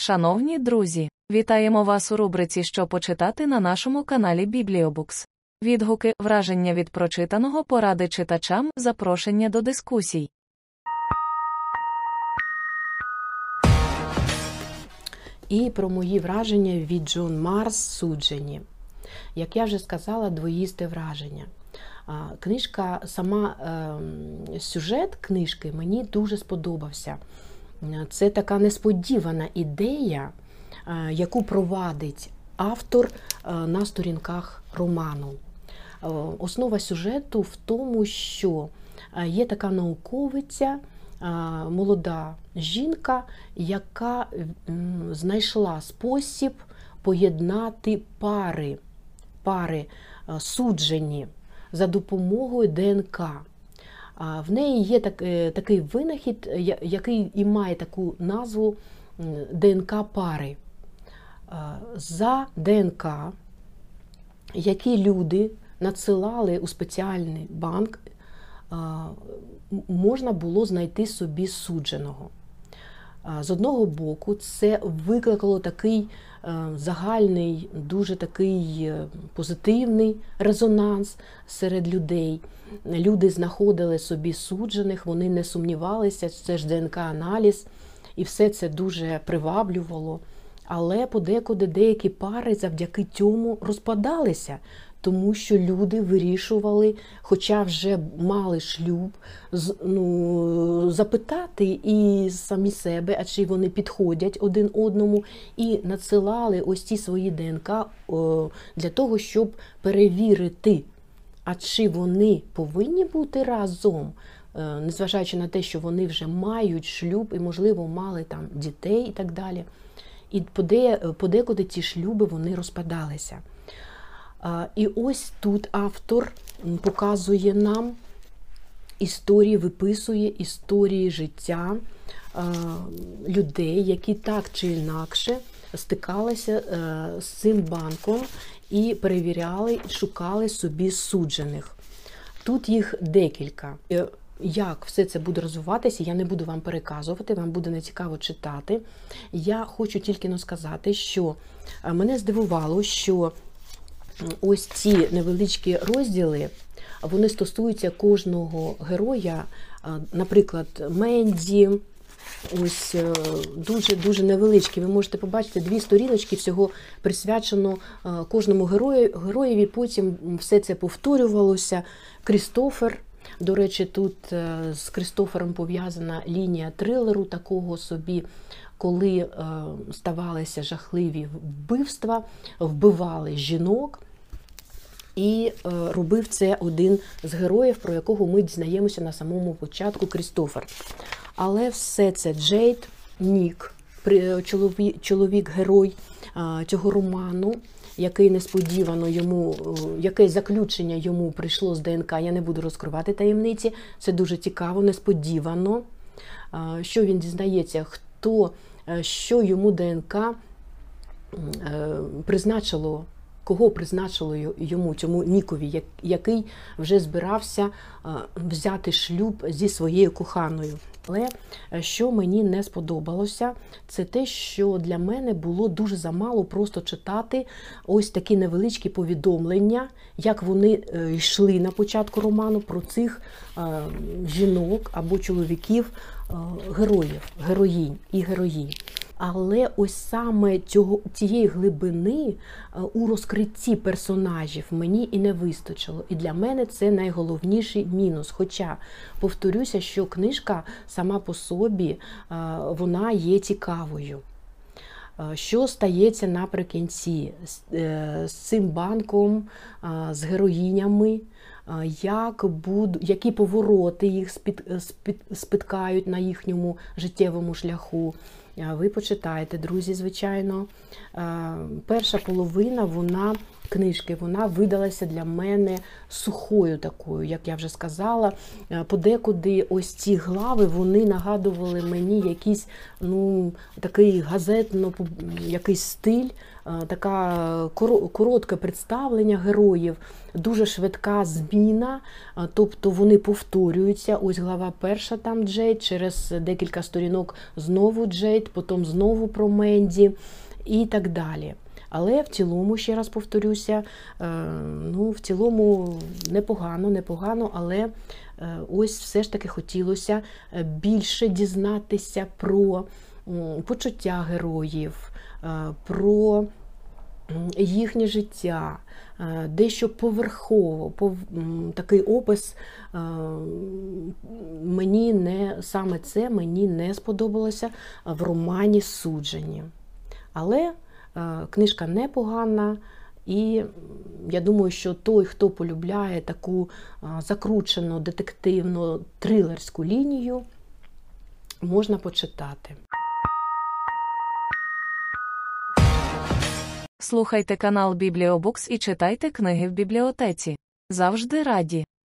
Шановні друзі, вітаємо вас у рубриці Що почитати на нашому каналі Бібліобукс. Відгуки, враження від прочитаного, поради читачам, запрошення до дискусій. І про мої враження від Джон Марс суджені. Як я вже сказала, двоїсте враження. Книжка, сама ем, сюжет книжки мені дуже сподобався. Це така несподівана ідея, е, яку провадить автор е, на сторінках роману. Е, Основа сюжету в тому, що є така науковиця, молода жінка, яка знайшла спосіб поєднати пари, пари суджені за допомогою ДНК. В неї є так, е, такий винахід, який і має таку назву ДНК пари. За ДНК, які люди надсилали у спеціальний банк, можна було знайти собі судженого. З одного боку, це викликало такий е, загальний, дуже такий е, позитивний резонанс серед людей. Люди знаходили собі суджених, вони не сумнівалися, це ж ДНК-аналіз, і все це дуже приваблювало. Але подекуди деякі пари завдяки цьому розпадалися, тому що люди вирішували, хоча вже мали шлюб, ну, запитати і самі себе, а чи вони підходять один одному, і надсилали ось ці свої ДНК для того, щоб перевірити, а чи вони повинні бути разом, е, незважаючи на те, що вони вже мають шлюб і, можливо, мали там дітей і так далі. І подекуди ці шлюби вони розпадалися. І ось тут автор показує нам історії, виписує історії життя людей, які так чи інакше стикалися е, з цим банком і перевіряли, шукали собі суджених. Тут їх декілька. Е, Як все це буде розвиватися, я не буду вам переказувати, вам буде нецікаво читати. Я хочу тільки но сказати, що е, мене здивувало, що ось ці невеличкі розділи, вони стосуються кожного героя. Наприклад, Менді, ось е, дуже дуже невеличкі. Ви можете побачити дві сторіночки всього присвячено е, кожному герою, героєві. Потім все це повторювалося. Крістофер. До речі, тут е, з Крістофером пов'язана лінія трилеру такого собі, коли е, ставалися жахливі вбивства, вбивали жінок. І е, робив це один з героїв, про якого ми дізнаємося на самому початку Крістофер. Але все це Джейд, Нік, при- чолові- чоловік-герой а, цього роману, який несподівано йому, е, яке заключення йому прийшло з ДНК. Я не буду розкривати таємниці. Це дуже цікаво, несподівано. Що він дізнається, хто, е, що йому ДНК е, призначило, кого призначило йому, цьому Нікові, який вже збирався взяти шлюб зі своєю коханою. Але е, що мені не сподобалося, це те, що для мене було дуже замало просто читати ось такі невеличкі повідомлення, як вони е, йшли на початку роману про цих жінок або чоловіків, героїв, героїнь і героїнь. Але ось саме цього, цієї глибини е, у розкритті персонажів мені і не вистачило. І для мене це найголовніший мінус. Хоча повторюся, що книжка сама по собі е, вона є цікавою. Е, Що стається наприкінці з, цим банком, з героїнями, як буду, які повороти їх спіт, спіт, спіткають на їхньому життєвому шляху. Ви почитаєте, друзі, звичайно. Перша половина вона книжки вона видалася для мене сухою такою, як я вже сказала. Е, Подекуди ось ці глави вони нагадували мені якийсь ну, такий газетно якийсь стиль, е, така коротке представлення героїв, дуже швидка зміна, е, тобто вони повторюються. Ось глава перша там Джейд, через декілька сторінок знову Джейд, потім знову про Менді і так далі. Але в цілому, ще раз повторюся, е, ну, в цілому непогано, непогано, але е, ось все ж таки хотілося е, більше дізнатися про почуття героїв, про їхнє життя, дещо поверхово, пов- такий опис мені не саме це мені не сподобалося в романі Суджені. Але книжка непогана, і я думаю, що той, хто полюбляє таку е, закручену детективну трилерську лінію, можна почитати. Слухайте канал Бібліобукс і читайте книги в бібліотеці. Завжди раді.